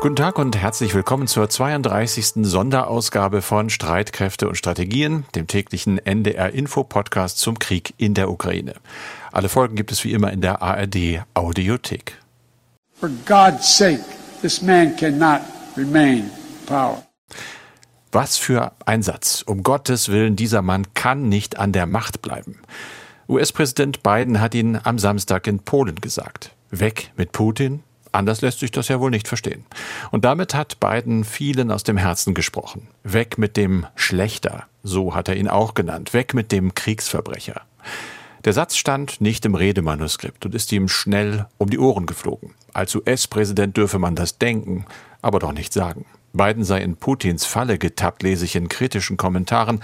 Guten Tag und herzlich willkommen zur 32. Sonderausgabe von Streitkräfte und Strategien, dem täglichen NDR Info Podcast zum Krieg in der Ukraine. Alle Folgen gibt es wie immer in der ARD Audiothek. For God's sake, this man cannot remain power. Was für ein Satz. Um Gottes Willen, dieser Mann kann nicht an der Macht bleiben. US-Präsident Biden hat ihn am Samstag in Polen gesagt. Weg mit Putin, Anders lässt sich das ja wohl nicht verstehen. Und damit hat Biden vielen aus dem Herzen gesprochen. Weg mit dem Schlechter, so hat er ihn auch genannt. Weg mit dem Kriegsverbrecher. Der Satz stand nicht im Redemanuskript und ist ihm schnell um die Ohren geflogen. Als US-Präsident dürfe man das denken, aber doch nicht sagen. Biden sei in Putins Falle getappt, lese ich in kritischen Kommentaren.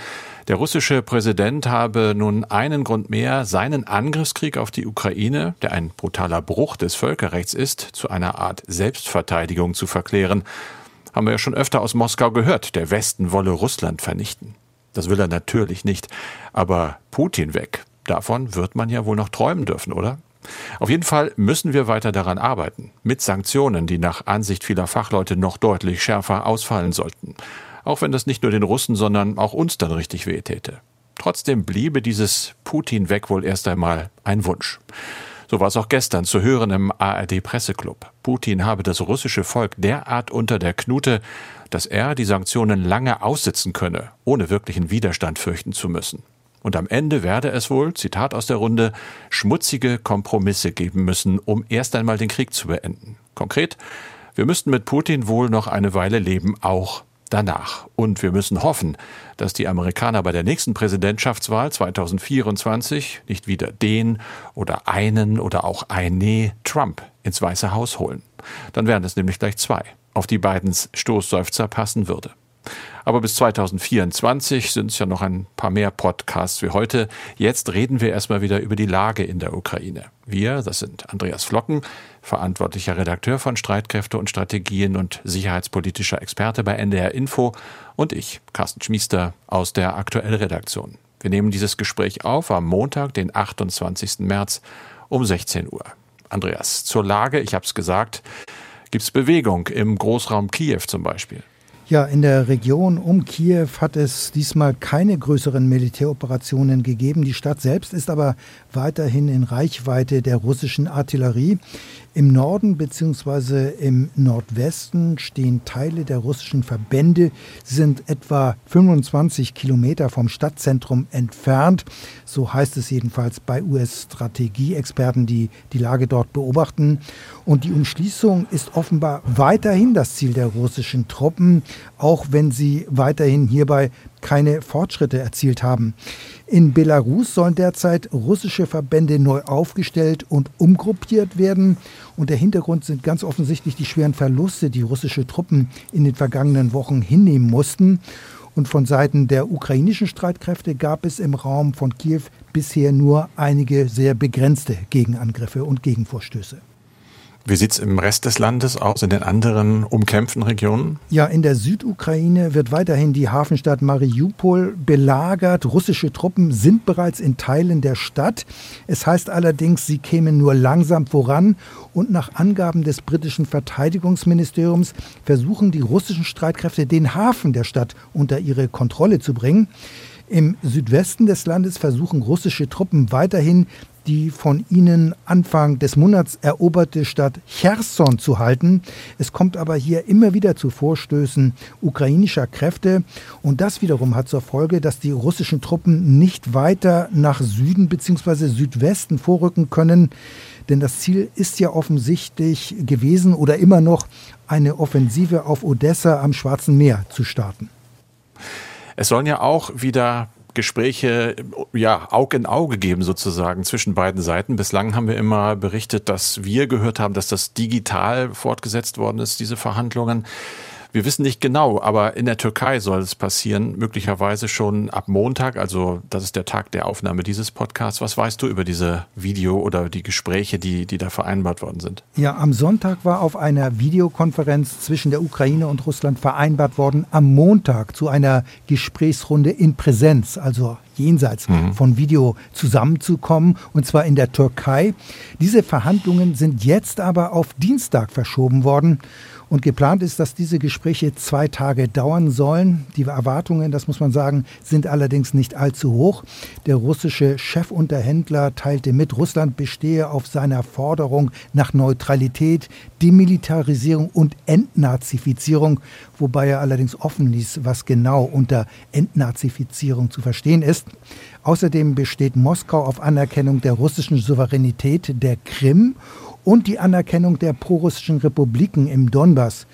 Der russische Präsident habe nun einen Grund mehr, seinen Angriffskrieg auf die Ukraine, der ein brutaler Bruch des Völkerrechts ist, zu einer Art Selbstverteidigung zu verklären. Haben wir ja schon öfter aus Moskau gehört, der Westen wolle Russland vernichten. Das will er natürlich nicht. Aber Putin weg, davon wird man ja wohl noch träumen dürfen, oder? Auf jeden Fall müssen wir weiter daran arbeiten, mit Sanktionen, die nach Ansicht vieler Fachleute noch deutlich schärfer ausfallen sollten. Auch wenn das nicht nur den Russen, sondern auch uns dann richtig wehtäte. Trotzdem bliebe dieses Putin weg wohl erst einmal ein Wunsch. So war es auch gestern zu hören im ARD-Presseclub. Putin habe das russische Volk derart unter der Knute, dass er die Sanktionen lange aussitzen könne, ohne wirklichen Widerstand fürchten zu müssen. Und am Ende werde es wohl, Zitat aus der Runde, schmutzige Kompromisse geben müssen, um erst einmal den Krieg zu beenden. Konkret, wir müssten mit Putin wohl noch eine Weile leben, auch danach. Und wir müssen hoffen, dass die Amerikaner bei der nächsten Präsidentschaftswahl 2024 nicht wieder den oder einen oder auch eine Trump ins Weiße Haus holen. Dann wären es nämlich gleich zwei, auf die Bidens Stoßseufzer passen würde. Aber bis 2024 sind es ja noch ein paar mehr Podcasts wie heute. Jetzt reden wir erstmal wieder über die Lage in der Ukraine. Wir, das sind Andreas Flocken, verantwortlicher Redakteur von Streitkräfte und Strategien und sicherheitspolitischer Experte bei NDR Info und ich, Carsten Schmiester aus der Aktuell Redaktion. Wir nehmen dieses Gespräch auf am Montag, den 28. März um 16 Uhr. Andreas, zur Lage, ich habe es gesagt, gibt es Bewegung im Großraum Kiew zum Beispiel? Ja, in der Region um Kiew hat es diesmal keine größeren Militäroperationen gegeben. Die Stadt selbst ist aber weiterhin in Reichweite der russischen Artillerie. Im Norden bzw. im Nordwesten stehen Teile der russischen Verbände, Sie sind etwa 25 Kilometer vom Stadtzentrum entfernt. So heißt es jedenfalls bei US-Strategieexperten, die die Lage dort beobachten. Und die Umschließung ist offenbar weiterhin das Ziel der russischen Truppen, auch wenn sie weiterhin hierbei keine Fortschritte erzielt haben. In Belarus sollen derzeit russische Verbände neu aufgestellt und umgruppiert werden. Und der Hintergrund sind ganz offensichtlich die schweren Verluste, die russische Truppen in den vergangenen Wochen hinnehmen mussten. Und von Seiten der ukrainischen Streitkräfte gab es im Raum von Kiew bisher nur einige sehr begrenzte Gegenangriffe und Gegenvorstöße. Wie sieht es im Rest des Landes aus, in den anderen umkämpften Regionen? Ja, in der Südukraine wird weiterhin die Hafenstadt Mariupol belagert. Russische Truppen sind bereits in Teilen der Stadt. Es heißt allerdings, sie kämen nur langsam voran. Und nach Angaben des britischen Verteidigungsministeriums versuchen die russischen Streitkräfte, den Hafen der Stadt unter ihre Kontrolle zu bringen. Im Südwesten des Landes versuchen russische Truppen weiterhin die von ihnen Anfang des Monats eroberte Stadt Cherson zu halten. Es kommt aber hier immer wieder zu Vorstößen ukrainischer Kräfte und das wiederum hat zur Folge, dass die russischen Truppen nicht weiter nach Süden bzw. Südwesten vorrücken können. Denn das Ziel ist ja offensichtlich gewesen oder immer noch eine Offensive auf Odessa am Schwarzen Meer zu starten. Es sollen ja auch wieder Gespräche ja Aug in Auge geben sozusagen zwischen beiden Seiten. Bislang haben wir immer berichtet, dass wir gehört haben, dass das digital fortgesetzt worden ist, diese Verhandlungen. Wir wissen nicht genau, aber in der Türkei soll es passieren, möglicherweise schon ab Montag, also das ist der Tag der Aufnahme dieses Podcasts. Was weißt du über diese Video oder die Gespräche, die, die da vereinbart worden sind? Ja, am Sonntag war auf einer Videokonferenz zwischen der Ukraine und Russland vereinbart worden, am Montag zu einer Gesprächsrunde in Präsenz, also jenseits mhm. von Video zusammenzukommen, und zwar in der Türkei. Diese Verhandlungen sind jetzt aber auf Dienstag verschoben worden. Und geplant ist, dass diese Gespräche zwei Tage dauern sollen. Die Erwartungen, das muss man sagen, sind allerdings nicht allzu hoch. Der russische Chefunterhändler teilte mit, Russland bestehe auf seiner Forderung nach Neutralität, Demilitarisierung und Entnazifizierung, wobei er allerdings offen ließ, was genau unter Entnazifizierung zu verstehen ist. Außerdem besteht Moskau auf Anerkennung der russischen Souveränität der Krim und die Anerkennung der prorussischen Republiken im Donbass.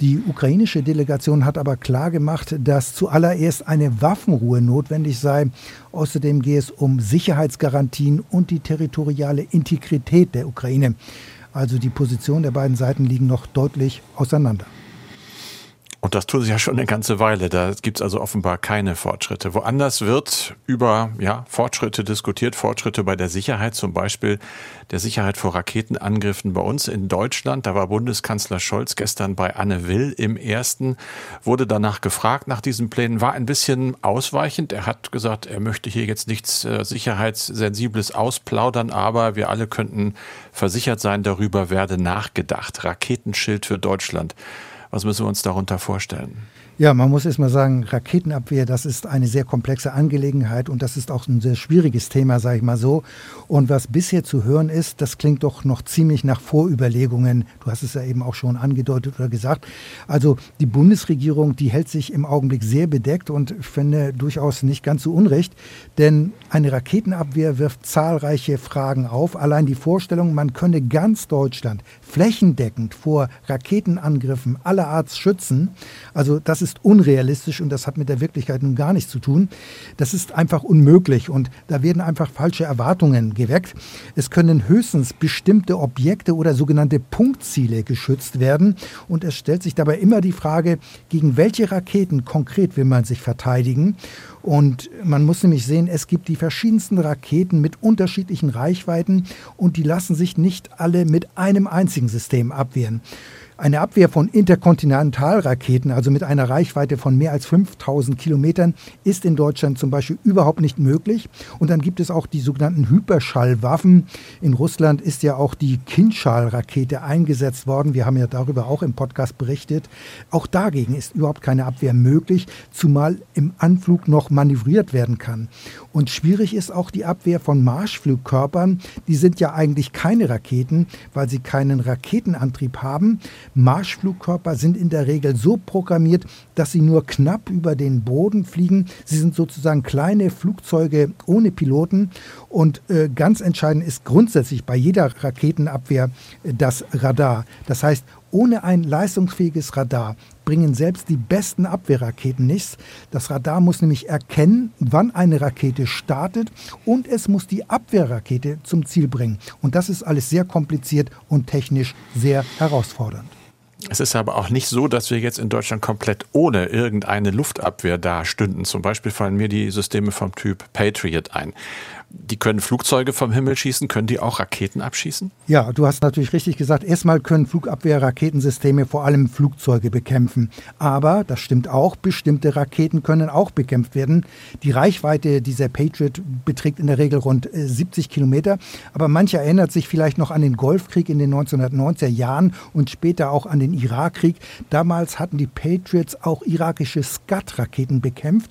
Die ukrainische Delegation hat aber klargemacht, dass zuallererst eine Waffenruhe notwendig sei. Außerdem gehe es um Sicherheitsgarantien und die territoriale Integrität der Ukraine. Also die Positionen der beiden Seiten liegen noch deutlich auseinander. Und das tun sie ja schon eine ganze Weile. Da gibt es also offenbar keine Fortschritte. Woanders wird über ja, Fortschritte diskutiert, Fortschritte bei der Sicherheit, zum Beispiel der Sicherheit vor Raketenangriffen bei uns in Deutschland. Da war Bundeskanzler Scholz gestern bei Anne Will im ersten, wurde danach gefragt nach diesen Plänen, war ein bisschen ausweichend. Er hat gesagt, er möchte hier jetzt nichts äh, Sicherheitssensibles ausplaudern, aber wir alle könnten versichert sein, darüber werde nachgedacht. Raketenschild für Deutschland. Was müssen wir uns darunter vorstellen? Ja, man muss erst mal sagen, Raketenabwehr, das ist eine sehr komplexe Angelegenheit und das ist auch ein sehr schwieriges Thema, sage ich mal so. Und was bisher zu hören ist, das klingt doch noch ziemlich nach Vorüberlegungen. Du hast es ja eben auch schon angedeutet oder gesagt. Also die Bundesregierung, die hält sich im Augenblick sehr bedeckt und ich finde durchaus nicht ganz so unrecht, denn eine Raketenabwehr wirft zahlreiche Fragen auf. Allein die Vorstellung, man könne ganz Deutschland flächendeckend vor Raketenangriffen aller Art schützen, also das ist unrealistisch und das hat mit der Wirklichkeit nun gar nichts zu tun. Das ist einfach unmöglich und da werden einfach falsche Erwartungen geweckt. Es können höchstens bestimmte Objekte oder sogenannte Punktziele geschützt werden und es stellt sich dabei immer die Frage, gegen welche Raketen konkret will man sich verteidigen. Und man muss nämlich sehen, es gibt die verschiedensten Raketen mit unterschiedlichen Reichweiten und die lassen sich nicht alle mit einem einzigen System abwehren. Eine Abwehr von Interkontinentalraketen, also mit einer Reichweite von mehr als 5000 Kilometern, ist in Deutschland zum Beispiel überhaupt nicht möglich. Und dann gibt es auch die sogenannten Hyperschallwaffen. In Russland ist ja auch die Kinschall-Rakete eingesetzt worden. Wir haben ja darüber auch im Podcast berichtet. Auch dagegen ist überhaupt keine Abwehr möglich, zumal im Anflug noch manövriert werden kann. Und schwierig ist auch die Abwehr von Marschflugkörpern. Die sind ja eigentlich keine Raketen, weil sie keinen Raketenantrieb haben. Marschflugkörper sind in der Regel so programmiert, dass sie nur knapp über den Boden fliegen. Sie sind sozusagen kleine Flugzeuge ohne Piloten. Und äh, ganz entscheidend ist grundsätzlich bei jeder Raketenabwehr äh, das Radar. Das heißt, ohne ein leistungsfähiges Radar bringen selbst die besten Abwehrraketen nichts. Das Radar muss nämlich erkennen, wann eine Rakete startet und es muss die Abwehrrakete zum Ziel bringen. Und das ist alles sehr kompliziert und technisch sehr herausfordernd. Es ist aber auch nicht so, dass wir jetzt in Deutschland komplett ohne irgendeine Luftabwehr dastünden. Zum Beispiel fallen mir die Systeme vom Typ Patriot ein. Die können Flugzeuge vom Himmel schießen, können die auch Raketen abschießen? Ja, du hast natürlich richtig gesagt, erstmal können Flugabwehr-Raketensysteme vor allem Flugzeuge bekämpfen. Aber, das stimmt auch, bestimmte Raketen können auch bekämpft werden. Die Reichweite dieser Patriot beträgt in der Regel rund 70 äh, Kilometer. Aber mancher erinnert sich vielleicht noch an den Golfkrieg in den 1990er Jahren und später auch an den Irakkrieg. Damals hatten die Patriots auch irakische Scud-Raketen bekämpft.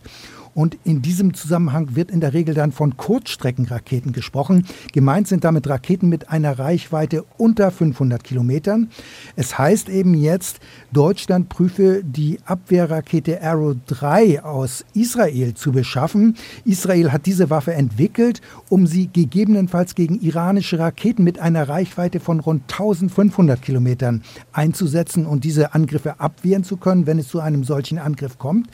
Und in diesem Zusammenhang wird in der Regel dann von Kurzstreckenraketen gesprochen. Gemeint sind damit Raketen mit einer Reichweite unter 500 Kilometern. Es heißt eben jetzt, Deutschland prüfe die Abwehrrakete Arrow 3 aus Israel zu beschaffen. Israel hat diese Waffe entwickelt, um sie gegebenenfalls gegen iranische Raketen mit einer Reichweite von rund 1500 Kilometern einzusetzen und diese Angriffe abwehren zu können, wenn es zu einem solchen Angriff kommt.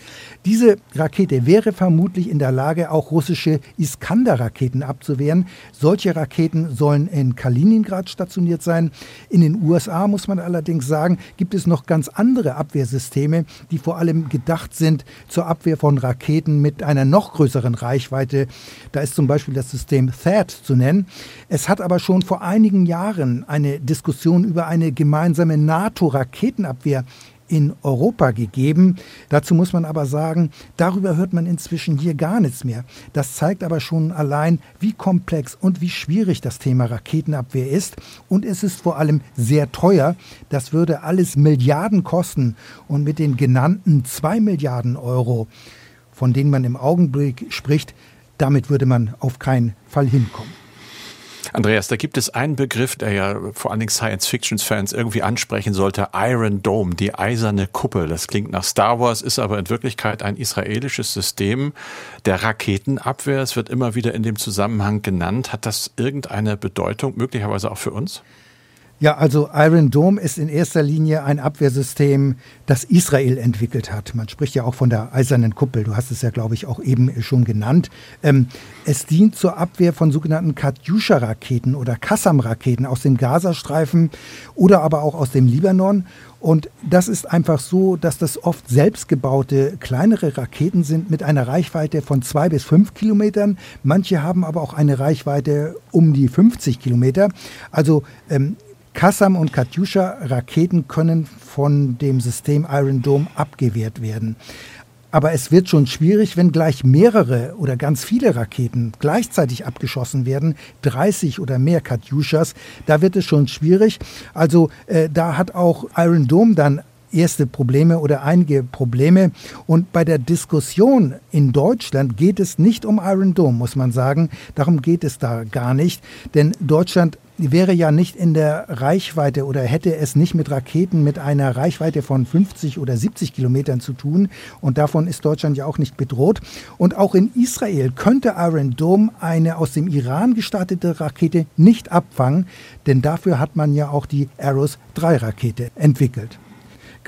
Diese Rakete wäre wäre vermutlich in der Lage, auch russische Iskander-Raketen abzuwehren. Solche Raketen sollen in Kaliningrad stationiert sein. In den USA, muss man allerdings sagen, gibt es noch ganz andere Abwehrsysteme, die vor allem gedacht sind zur Abwehr von Raketen mit einer noch größeren Reichweite. Da ist zum Beispiel das System THAAD zu nennen. Es hat aber schon vor einigen Jahren eine Diskussion über eine gemeinsame NATO-Raketenabwehr in Europa gegeben. Dazu muss man aber sagen, darüber hört man inzwischen hier gar nichts mehr. Das zeigt aber schon allein, wie komplex und wie schwierig das Thema Raketenabwehr ist. Und es ist vor allem sehr teuer. Das würde alles Milliarden kosten. Und mit den genannten 2 Milliarden Euro, von denen man im Augenblick spricht, damit würde man auf keinen Fall hinkommen. Andreas, da gibt es einen Begriff, der ja vor allen Dingen Science-Fiction-Fans irgendwie ansprechen sollte. Iron Dome, die eiserne Kuppel. Das klingt nach Star Wars, ist aber in Wirklichkeit ein israelisches System der Raketenabwehr. Es wird immer wieder in dem Zusammenhang genannt. Hat das irgendeine Bedeutung, möglicherweise auch für uns? Ja, also Iron Dome ist in erster Linie ein Abwehrsystem, das Israel entwickelt hat. Man spricht ja auch von der eisernen Kuppel. Du hast es ja, glaube ich, auch eben schon genannt. Ähm, es dient zur Abwehr von sogenannten Katyusha-Raketen oder Kassam-Raketen aus dem Gazastreifen oder aber auch aus dem Libanon. Und das ist einfach so, dass das oft selbstgebaute kleinere Raketen sind mit einer Reichweite von zwei bis fünf Kilometern. Manche haben aber auch eine Reichweite um die 50 Kilometer. Also ähm, Kassam und Katyusha-Raketen können von dem System Iron Dome abgewehrt werden. Aber es wird schon schwierig, wenn gleich mehrere oder ganz viele Raketen gleichzeitig abgeschossen werden, 30 oder mehr Katyushas, da wird es schon schwierig. Also äh, da hat auch Iron Dome dann erste Probleme oder einige Probleme. Und bei der Diskussion in Deutschland geht es nicht um Iron Dome, muss man sagen. Darum geht es da gar nicht. Denn Deutschland wäre ja nicht in der Reichweite oder hätte es nicht mit Raketen mit einer Reichweite von 50 oder 70 Kilometern zu tun. Und davon ist Deutschland ja auch nicht bedroht. Und auch in Israel könnte Iron Dome eine aus dem Iran gestartete Rakete nicht abfangen, denn dafür hat man ja auch die Aros 3 Rakete entwickelt.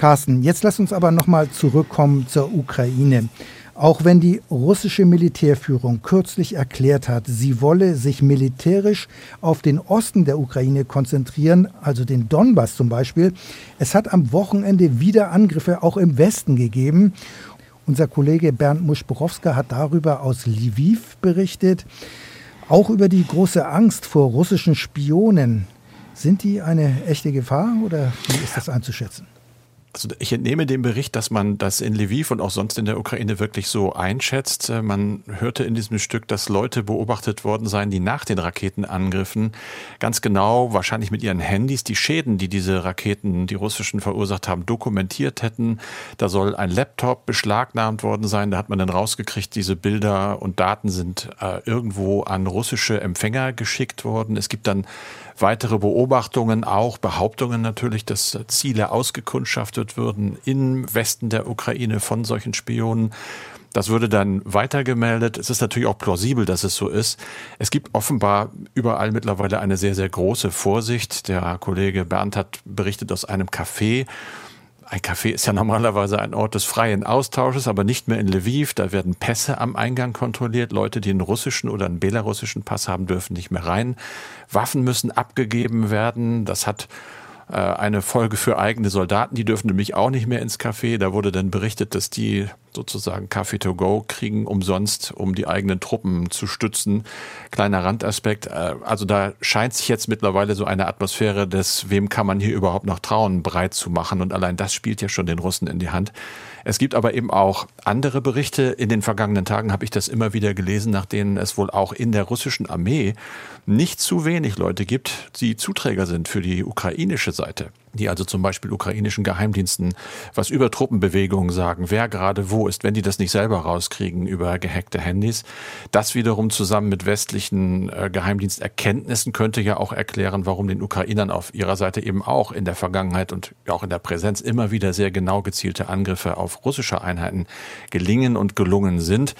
Carsten, jetzt lass uns aber nochmal zurückkommen zur Ukraine. Auch wenn die russische Militärführung kürzlich erklärt hat, sie wolle sich militärisch auf den Osten der Ukraine konzentrieren, also den Donbass zum Beispiel, es hat am Wochenende wieder Angriffe auch im Westen gegeben. Unser Kollege Bernd Muschborowska hat darüber aus Lviv berichtet, auch über die große Angst vor russischen Spionen. Sind die eine echte Gefahr oder wie ist das einzuschätzen? Also ich entnehme dem Bericht, dass man das in Lviv und auch sonst in der Ukraine wirklich so einschätzt. Äh, man hörte in diesem Stück, dass Leute beobachtet worden seien, die nach den Raketenangriffen ganz genau, wahrscheinlich mit ihren Handys, die Schäden, die diese Raketen, die russischen verursacht haben, dokumentiert hätten. Da soll ein Laptop beschlagnahmt worden sein. Da hat man dann rausgekriegt, diese Bilder und Daten sind äh, irgendwo an russische Empfänger geschickt worden. Es gibt dann weitere Beobachtungen, auch Behauptungen natürlich, dass Ziele ausgekundschaftet würden im Westen der Ukraine von solchen Spionen. Das würde dann weitergemeldet. Es ist natürlich auch plausibel, dass es so ist. Es gibt offenbar überall mittlerweile eine sehr, sehr große Vorsicht. Der Kollege Bernd hat berichtet aus einem Café, ein Café ist ja normalerweise ein Ort des freien Austausches, aber nicht mehr in Lviv. Da werden Pässe am Eingang kontrolliert. Leute, die einen russischen oder einen belarussischen Pass haben, dürfen nicht mehr rein. Waffen müssen abgegeben werden. Das hat äh, eine Folge für eigene Soldaten. Die dürfen nämlich auch nicht mehr ins Café. Da wurde dann berichtet, dass die sozusagen Kaffee to go kriegen, umsonst, um die eigenen Truppen zu stützen. Kleiner Randaspekt. Äh, also da scheint sich jetzt mittlerweile so eine Atmosphäre des, wem kann man hier überhaupt noch trauen, breit zu machen. Und allein das spielt ja schon den Russen in die Hand. Es gibt aber eben auch andere Berichte. In den vergangenen Tagen habe ich das immer wieder gelesen, nach denen es wohl auch in der russischen Armee nicht zu wenig Leute gibt, die Zuträger sind für die ukrainische Seite die also zum Beispiel ukrainischen Geheimdiensten was über Truppenbewegungen sagen, wer gerade wo ist, wenn die das nicht selber rauskriegen über gehackte Handys. Das wiederum zusammen mit westlichen äh, Geheimdiensterkenntnissen könnte ja auch erklären, warum den Ukrainern auf ihrer Seite eben auch in der Vergangenheit und auch in der Präsenz immer wieder sehr genau gezielte Angriffe auf russische Einheiten gelingen und gelungen sind.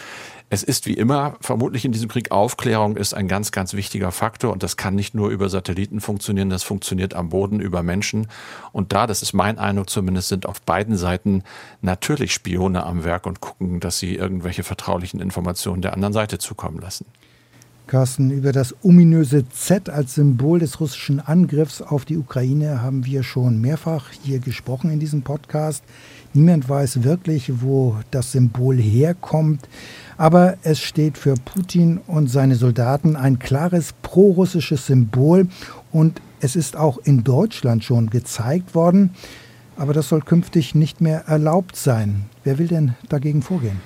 Es ist wie immer vermutlich in diesem Krieg Aufklärung ist ein ganz, ganz wichtiger Faktor und das kann nicht nur über Satelliten funktionieren, das funktioniert am Boden über Menschen. Und da, das ist mein Eindruck zumindest, sind auf beiden Seiten natürlich Spione am Werk und gucken, dass sie irgendwelche vertraulichen Informationen der anderen Seite zukommen lassen. Carsten, über das ominöse Z als Symbol des russischen Angriffs auf die Ukraine haben wir schon mehrfach hier gesprochen in diesem Podcast. Niemand weiß wirklich, wo das Symbol herkommt. Aber es steht für Putin und seine Soldaten ein klares prorussisches Symbol und es ist auch in Deutschland schon gezeigt worden. Aber das soll künftig nicht mehr erlaubt sein. Wer will denn dagegen vorgehen?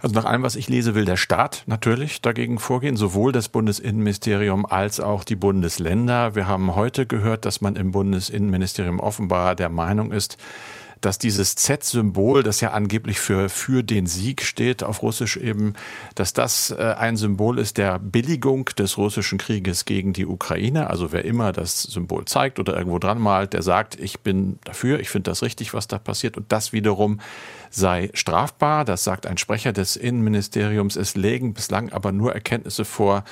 Also nach allem, was ich lese, will der Staat natürlich dagegen vorgehen, sowohl das Bundesinnenministerium als auch die Bundesländer. Wir haben heute gehört, dass man im Bundesinnenministerium offenbar der Meinung ist, dass dieses Z-Symbol, das ja angeblich für, für den Sieg steht, auf Russisch eben, dass das äh, ein Symbol ist der Billigung des russischen Krieges gegen die Ukraine. Also wer immer das Symbol zeigt oder irgendwo dran malt, der sagt, ich bin dafür, ich finde das richtig, was da passiert. Und das wiederum sei strafbar. Das sagt ein Sprecher des Innenministeriums. Es lägen bislang aber nur Erkenntnisse vor,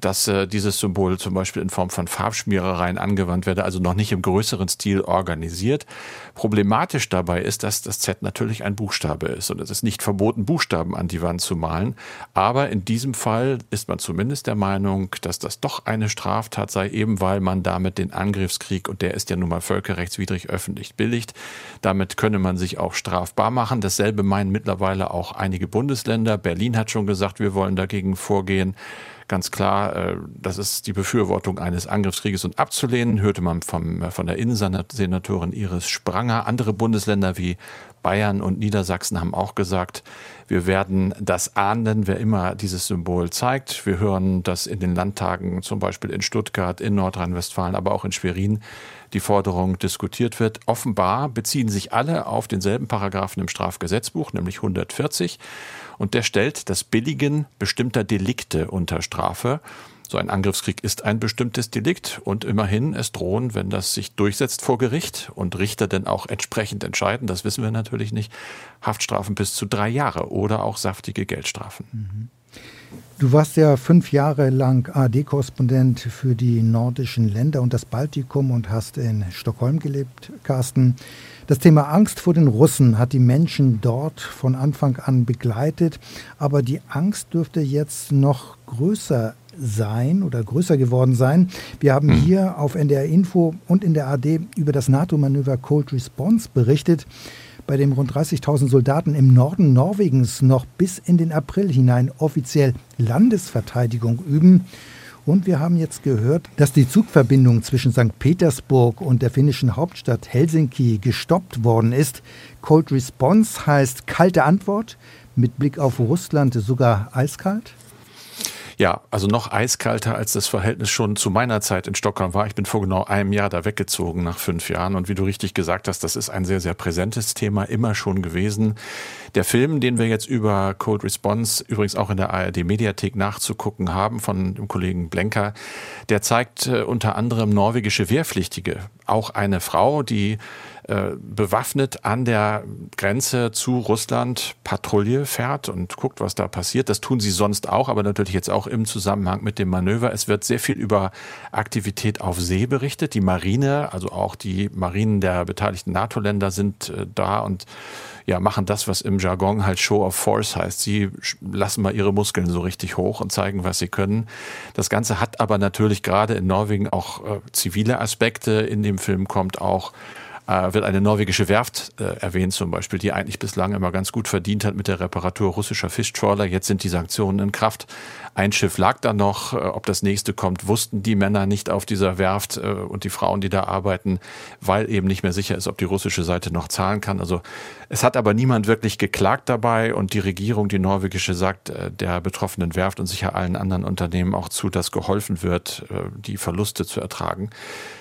dass äh, dieses Symbol zum Beispiel in Form von Farbschmierereien angewandt werde, also noch nicht im größeren Stil organisiert. Problematisch dabei ist, dass das Z natürlich ein Buchstabe ist und es ist nicht verboten, Buchstaben an die Wand zu malen. Aber in diesem Fall ist man zumindest der Meinung, dass das doch eine Straftat sei, eben weil man damit den Angriffskrieg, und der ist ja nun mal völkerrechtswidrig öffentlich billigt, damit könne man sich auch strafbar machen. Dasselbe meinen mittlerweile auch einige Bundesländer. Berlin hat schon gesagt, wir wollen dagegen vorgehen ganz klar, äh, das ist die Befürwortung eines Angriffskrieges und abzulehnen, hörte man vom, äh, von der Innensenatorin Iris Spranger. Andere Bundesländer wie Bayern und Niedersachsen haben auch gesagt, wir werden das ahnden, wer immer dieses Symbol zeigt. Wir hören, dass in den Landtagen, zum Beispiel in Stuttgart, in Nordrhein-Westfalen, aber auch in Schwerin, die Forderung diskutiert wird. Offenbar beziehen sich alle auf denselben Paragraphen im Strafgesetzbuch, nämlich 140 und der stellt das Billigen bestimmter Delikte unter Strafe. So ein Angriffskrieg ist ein bestimmtes Delikt und immerhin es drohen, wenn das sich durchsetzt vor Gericht und Richter denn auch entsprechend entscheiden, das wissen wir natürlich nicht, Haftstrafen bis zu drei Jahre oder auch saftige Geldstrafen. Mhm. Du warst ja fünf Jahre lang AD-Korrespondent für die nordischen Länder und das Baltikum und hast in Stockholm gelebt, Carsten. Das Thema Angst vor den Russen hat die Menschen dort von Anfang an begleitet, aber die Angst dürfte jetzt noch größer sein oder größer geworden sein. Wir haben hm. hier auf NDR Info und in der AD über das NATO-Manöver Cold Response berichtet, bei dem rund 30.000 Soldaten im Norden Norwegens noch bis in den April hinein offiziell Landesverteidigung üben. Und wir haben jetzt gehört, dass die Zugverbindung zwischen St. Petersburg und der finnischen Hauptstadt Helsinki gestoppt worden ist. Cold Response heißt kalte Antwort, mit Blick auf Russland sogar eiskalt? Ja, also noch eiskalter als das Verhältnis schon zu meiner Zeit in Stockholm war. Ich bin vor genau einem Jahr da weggezogen nach fünf Jahren. Und wie du richtig gesagt hast, das ist ein sehr, sehr präsentes Thema, immer schon gewesen. Der Film, den wir jetzt über Cold Response übrigens auch in der ARD Mediathek nachzugucken haben von dem Kollegen Blenker, der zeigt äh, unter anderem norwegische Wehrpflichtige. Auch eine Frau, die äh, bewaffnet an der Grenze zu Russland Patrouille fährt und guckt, was da passiert. Das tun sie sonst auch, aber natürlich jetzt auch im Zusammenhang mit dem Manöver. Es wird sehr viel über Aktivität auf See berichtet. Die Marine, also auch die Marinen der beteiligten NATO-Länder sind äh, da und ja, machen das, was im Jargon halt Show of Force heißt. Sie lassen mal ihre Muskeln so richtig hoch und zeigen, was sie können. Das Ganze hat aber natürlich gerade in Norwegen auch äh, zivile Aspekte. In dem Film kommt auch äh, wird eine norwegische Werft äh, erwähnt zum Beispiel, die eigentlich bislang immer ganz gut verdient hat mit der Reparatur russischer Fischtrawler. Jetzt sind die Sanktionen in Kraft. Ein Schiff lag da noch. Äh, ob das nächste kommt, wussten die Männer nicht auf dieser Werft äh, und die Frauen, die da arbeiten, weil eben nicht mehr sicher ist, ob die russische Seite noch zahlen kann. Also es hat aber niemand wirklich geklagt dabei und die Regierung, die norwegische, sagt äh, der betroffenen Werft und sicher allen anderen Unternehmen auch zu, dass geholfen wird, die Verluste zu ertragen.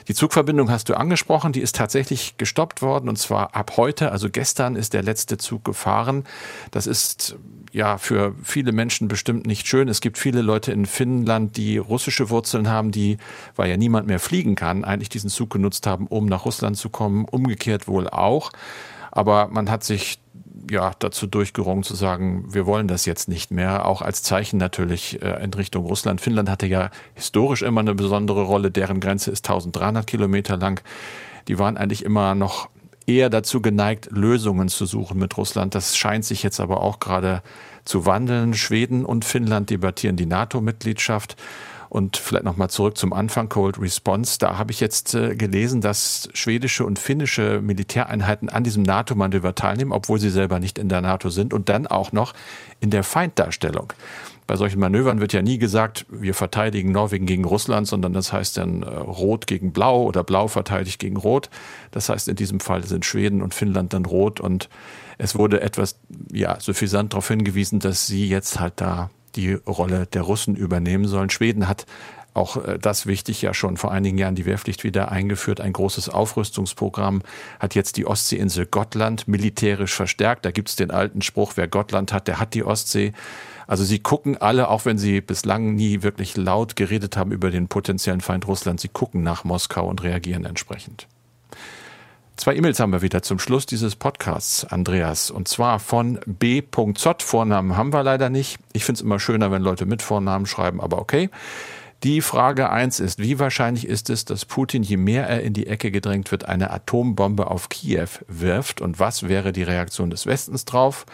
Die Zugverbindung hast du angesprochen, die ist tatsächlich gestoppt worden und zwar ab heute, also gestern ist der letzte Zug gefahren. Das ist ja für viele Menschen bestimmt nicht schön. Es gibt viele Leute in Finnland, die russische Wurzeln haben, die, weil ja niemand mehr fliegen kann, eigentlich diesen Zug genutzt haben, um nach Russland zu kommen. Umgekehrt wohl auch. Aber man hat sich ja dazu durchgerungen zu sagen, wir wollen das jetzt nicht mehr, auch als Zeichen natürlich äh, in Richtung Russland. Finnland hatte ja historisch immer eine besondere Rolle, deren Grenze ist 1300 Kilometer lang. Die waren eigentlich immer noch eher dazu geneigt, Lösungen zu suchen mit Russland. Das scheint sich jetzt aber auch gerade zu wandeln. Schweden und Finnland debattieren die NATO-Mitgliedschaft. Und vielleicht nochmal zurück zum Anfang, Cold Response. Da habe ich jetzt äh, gelesen, dass schwedische und finnische Militäreinheiten an diesem NATO-Manöver teilnehmen, obwohl sie selber nicht in der NATO sind und dann auch noch in der Feinddarstellung. Bei solchen Manövern wird ja nie gesagt, wir verteidigen Norwegen gegen Russland, sondern das heißt dann äh, Rot gegen Blau oder Blau verteidigt gegen Rot. Das heißt, in diesem Fall sind Schweden und Finnland dann rot und es wurde etwas, ja, suffisant darauf hingewiesen, dass sie jetzt halt da die Rolle der Russen übernehmen sollen. Schweden hat auch äh, das wichtig, ja schon vor einigen Jahren die Wehrpflicht wieder eingeführt, ein großes Aufrüstungsprogramm, hat jetzt die Ostseeinsel Gottland militärisch verstärkt. Da gibt es den alten Spruch, wer Gottland hat, der hat die Ostsee. Also sie gucken alle, auch wenn sie bislang nie wirklich laut geredet haben über den potenziellen Feind Russland, sie gucken nach Moskau und reagieren entsprechend. Zwei E-Mails haben wir wieder zum Schluss dieses Podcasts, Andreas. Und zwar von B.Z. Vornamen haben wir leider nicht. Ich finde es immer schöner, wenn Leute mit Vornamen schreiben, aber okay. Die Frage eins ist, wie wahrscheinlich ist es, dass Putin, je mehr er in die Ecke gedrängt wird, eine Atombombe auf Kiew wirft? Und was wäre die Reaktion des Westens drauf?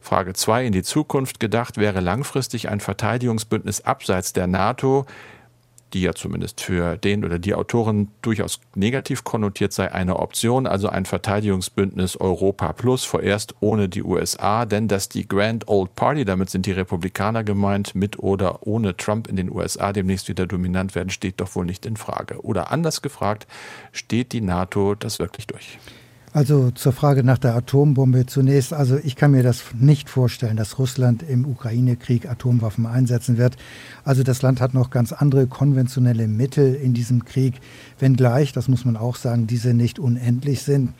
Frage zwei in die Zukunft gedacht, wäre langfristig ein Verteidigungsbündnis abseits der NATO die ja zumindest für den oder die Autoren durchaus negativ konnotiert sei, eine Option, also ein Verteidigungsbündnis Europa Plus, vorerst ohne die USA, denn dass die Grand Old Party, damit sind die Republikaner gemeint, mit oder ohne Trump in den USA demnächst wieder dominant werden, steht doch wohl nicht in Frage. Oder anders gefragt, steht die NATO das wirklich durch? Also zur Frage nach der Atombombe zunächst. Also ich kann mir das nicht vorstellen, dass Russland im Ukraine-Krieg Atomwaffen einsetzen wird. Also das Land hat noch ganz andere konventionelle Mittel in diesem Krieg, wenngleich, das muss man auch sagen, diese nicht unendlich sind.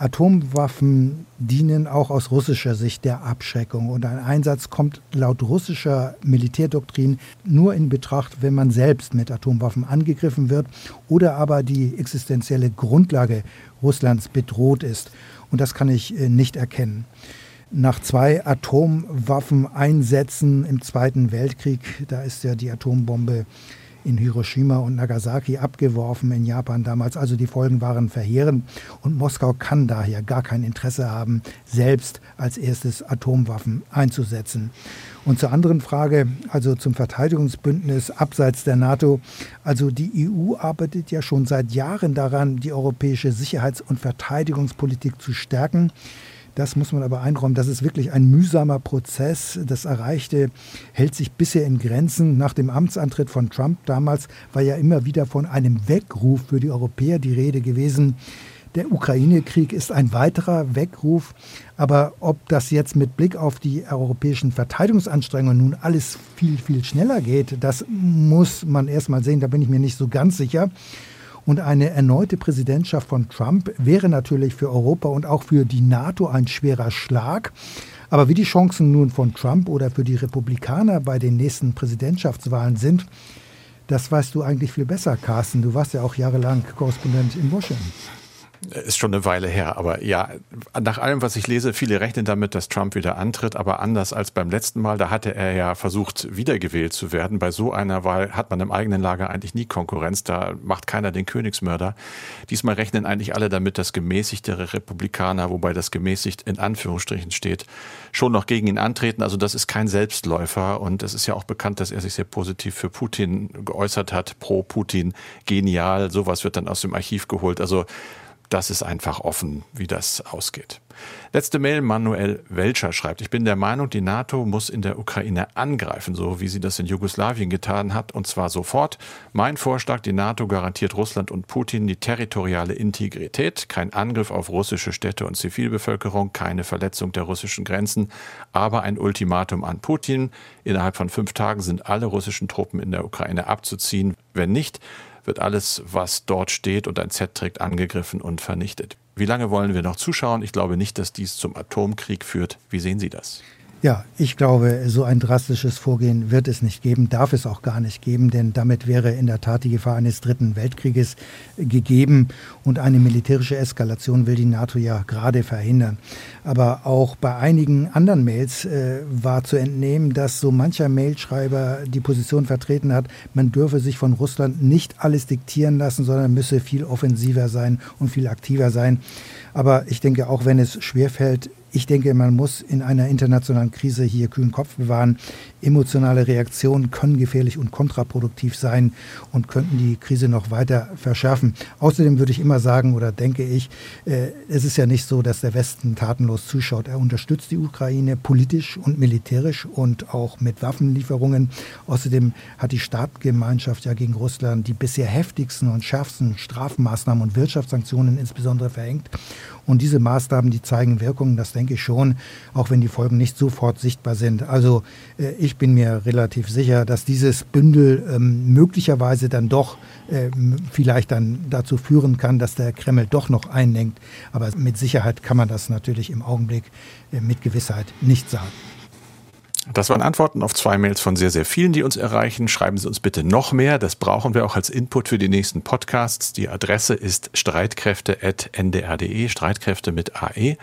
Atomwaffen dienen auch aus russischer Sicht der Abschreckung und ein Einsatz kommt laut russischer Militärdoktrin nur in Betracht, wenn man selbst mit Atomwaffen angegriffen wird oder aber die existenzielle Grundlage Russlands bedroht ist. Und das kann ich äh, nicht erkennen. Nach zwei Atomwaffeneinsätzen im Zweiten Weltkrieg, da ist ja die Atombombe in Hiroshima und Nagasaki abgeworfen in Japan damals. Also die Folgen waren verheerend und Moskau kann daher gar kein Interesse haben, selbst als erstes Atomwaffen einzusetzen. Und zur anderen Frage, also zum Verteidigungsbündnis abseits der NATO. Also die EU arbeitet ja schon seit Jahren daran, die europäische Sicherheits- und Verteidigungspolitik zu stärken. Das muss man aber einräumen. Das ist wirklich ein mühsamer Prozess. Das Erreichte hält sich bisher in Grenzen. Nach dem Amtsantritt von Trump damals war ja immer wieder von einem Weckruf für die Europäer die Rede gewesen. Der Ukraine-Krieg ist ein weiterer Weckruf. Aber ob das jetzt mit Blick auf die europäischen Verteidigungsanstrengungen nun alles viel, viel schneller geht, das muss man erst mal sehen. Da bin ich mir nicht so ganz sicher. Und eine erneute Präsidentschaft von Trump wäre natürlich für Europa und auch für die NATO ein schwerer Schlag. Aber wie die Chancen nun von Trump oder für die Republikaner bei den nächsten Präsidentschaftswahlen sind, das weißt du eigentlich viel besser, Carsten. Du warst ja auch jahrelang Korrespondent in Washington. Ist schon eine Weile her, aber ja, nach allem, was ich lese, viele rechnen damit, dass Trump wieder antritt, aber anders als beim letzten Mal, da hatte er ja versucht, wiedergewählt zu werden. Bei so einer Wahl hat man im eigenen Lager eigentlich nie Konkurrenz, da macht keiner den Königsmörder. Diesmal rechnen eigentlich alle damit, dass gemäßigtere Republikaner, wobei das gemäßigt in Anführungsstrichen steht, schon noch gegen ihn antreten. Also das ist kein Selbstläufer und es ist ja auch bekannt, dass er sich sehr positiv für Putin geäußert hat, pro Putin, genial, sowas wird dann aus dem Archiv geholt. Also das ist einfach offen, wie das ausgeht. Letzte Mail, Manuel Welcher schreibt, ich bin der Meinung, die NATO muss in der Ukraine angreifen, so wie sie das in Jugoslawien getan hat, und zwar sofort. Mein Vorschlag, die NATO garantiert Russland und Putin die territoriale Integrität, kein Angriff auf russische Städte und Zivilbevölkerung, keine Verletzung der russischen Grenzen, aber ein Ultimatum an Putin. Innerhalb von fünf Tagen sind alle russischen Truppen in der Ukraine abzuziehen. Wenn nicht, wird alles, was dort steht und ein Z trägt, angegriffen und vernichtet. Wie lange wollen wir noch zuschauen? Ich glaube nicht, dass dies zum Atomkrieg führt. Wie sehen Sie das? Ja, ich glaube, so ein drastisches Vorgehen wird es nicht geben, darf es auch gar nicht geben, denn damit wäre in der Tat die Gefahr eines dritten Weltkrieges gegeben und eine militärische Eskalation will die NATO ja gerade verhindern. Aber auch bei einigen anderen Mails äh, war zu entnehmen, dass so mancher Mailschreiber die Position vertreten hat, man dürfe sich von Russland nicht alles diktieren lassen, sondern müsse viel offensiver sein und viel aktiver sein. Aber ich denke, auch wenn es schwerfällt, ich denke, man muss in einer internationalen Krise hier kühlen Kopf bewahren. Emotionale Reaktionen können gefährlich und kontraproduktiv sein und könnten die Krise noch weiter verschärfen. Außerdem würde ich immer sagen oder denke ich, äh, es ist ja nicht so, dass der Westen tatenlos zuschaut. Er unterstützt die Ukraine politisch und militärisch und auch mit Waffenlieferungen. Außerdem hat die Staatengemeinschaft ja gegen Russland die bisher heftigsten und schärfsten Strafmaßnahmen und Wirtschaftssanktionen insbesondere verhängt. Und diese Maßnahmen, die zeigen Wirkungen, das denke ich schon, auch wenn die Folgen nicht sofort sichtbar sind. Also äh, ich bin mir relativ sicher, dass dieses Bündel ähm, möglicherweise dann doch äh, vielleicht dann dazu führen kann, dass der Kreml doch noch einlenkt. Aber mit Sicherheit kann man das natürlich im Augenblick äh, mit Gewissheit nicht sagen. Das waren Antworten auf zwei Mails von sehr, sehr vielen, die uns erreichen. Schreiben Sie uns bitte noch mehr. Das brauchen wir auch als Input für die nächsten Podcasts. Die Adresse ist streitkräfte.ndr.de, Streitkräfte mit AE.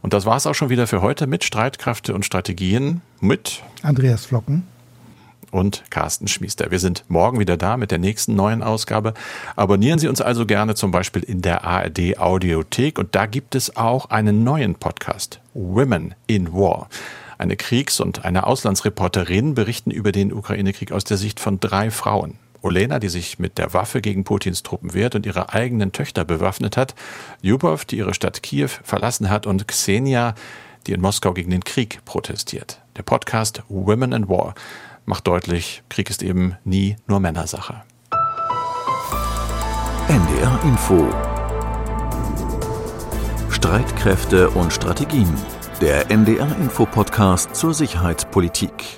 Und das war es auch schon wieder für heute mit Streitkräfte und Strategien mit Andreas Flocken und Carsten Schmiester. Wir sind morgen wieder da mit der nächsten neuen Ausgabe. Abonnieren Sie uns also gerne zum Beispiel in der ARD Audiothek und da gibt es auch einen neuen Podcast, Women in War. Eine Kriegs- und eine Auslandsreporterin berichten über den Ukraine-Krieg aus der Sicht von drei Frauen. Olena, die sich mit der Waffe gegen Putins Truppen wehrt und ihre eigenen Töchter bewaffnet hat, Ljubov, die ihre Stadt Kiew verlassen hat und Xenia, die in Moskau gegen den Krieg protestiert. Der Podcast Women and War macht deutlich, Krieg ist eben nie nur Männersache. NDR Info Streitkräfte und Strategien der NDR Info Podcast zur Sicherheitspolitik.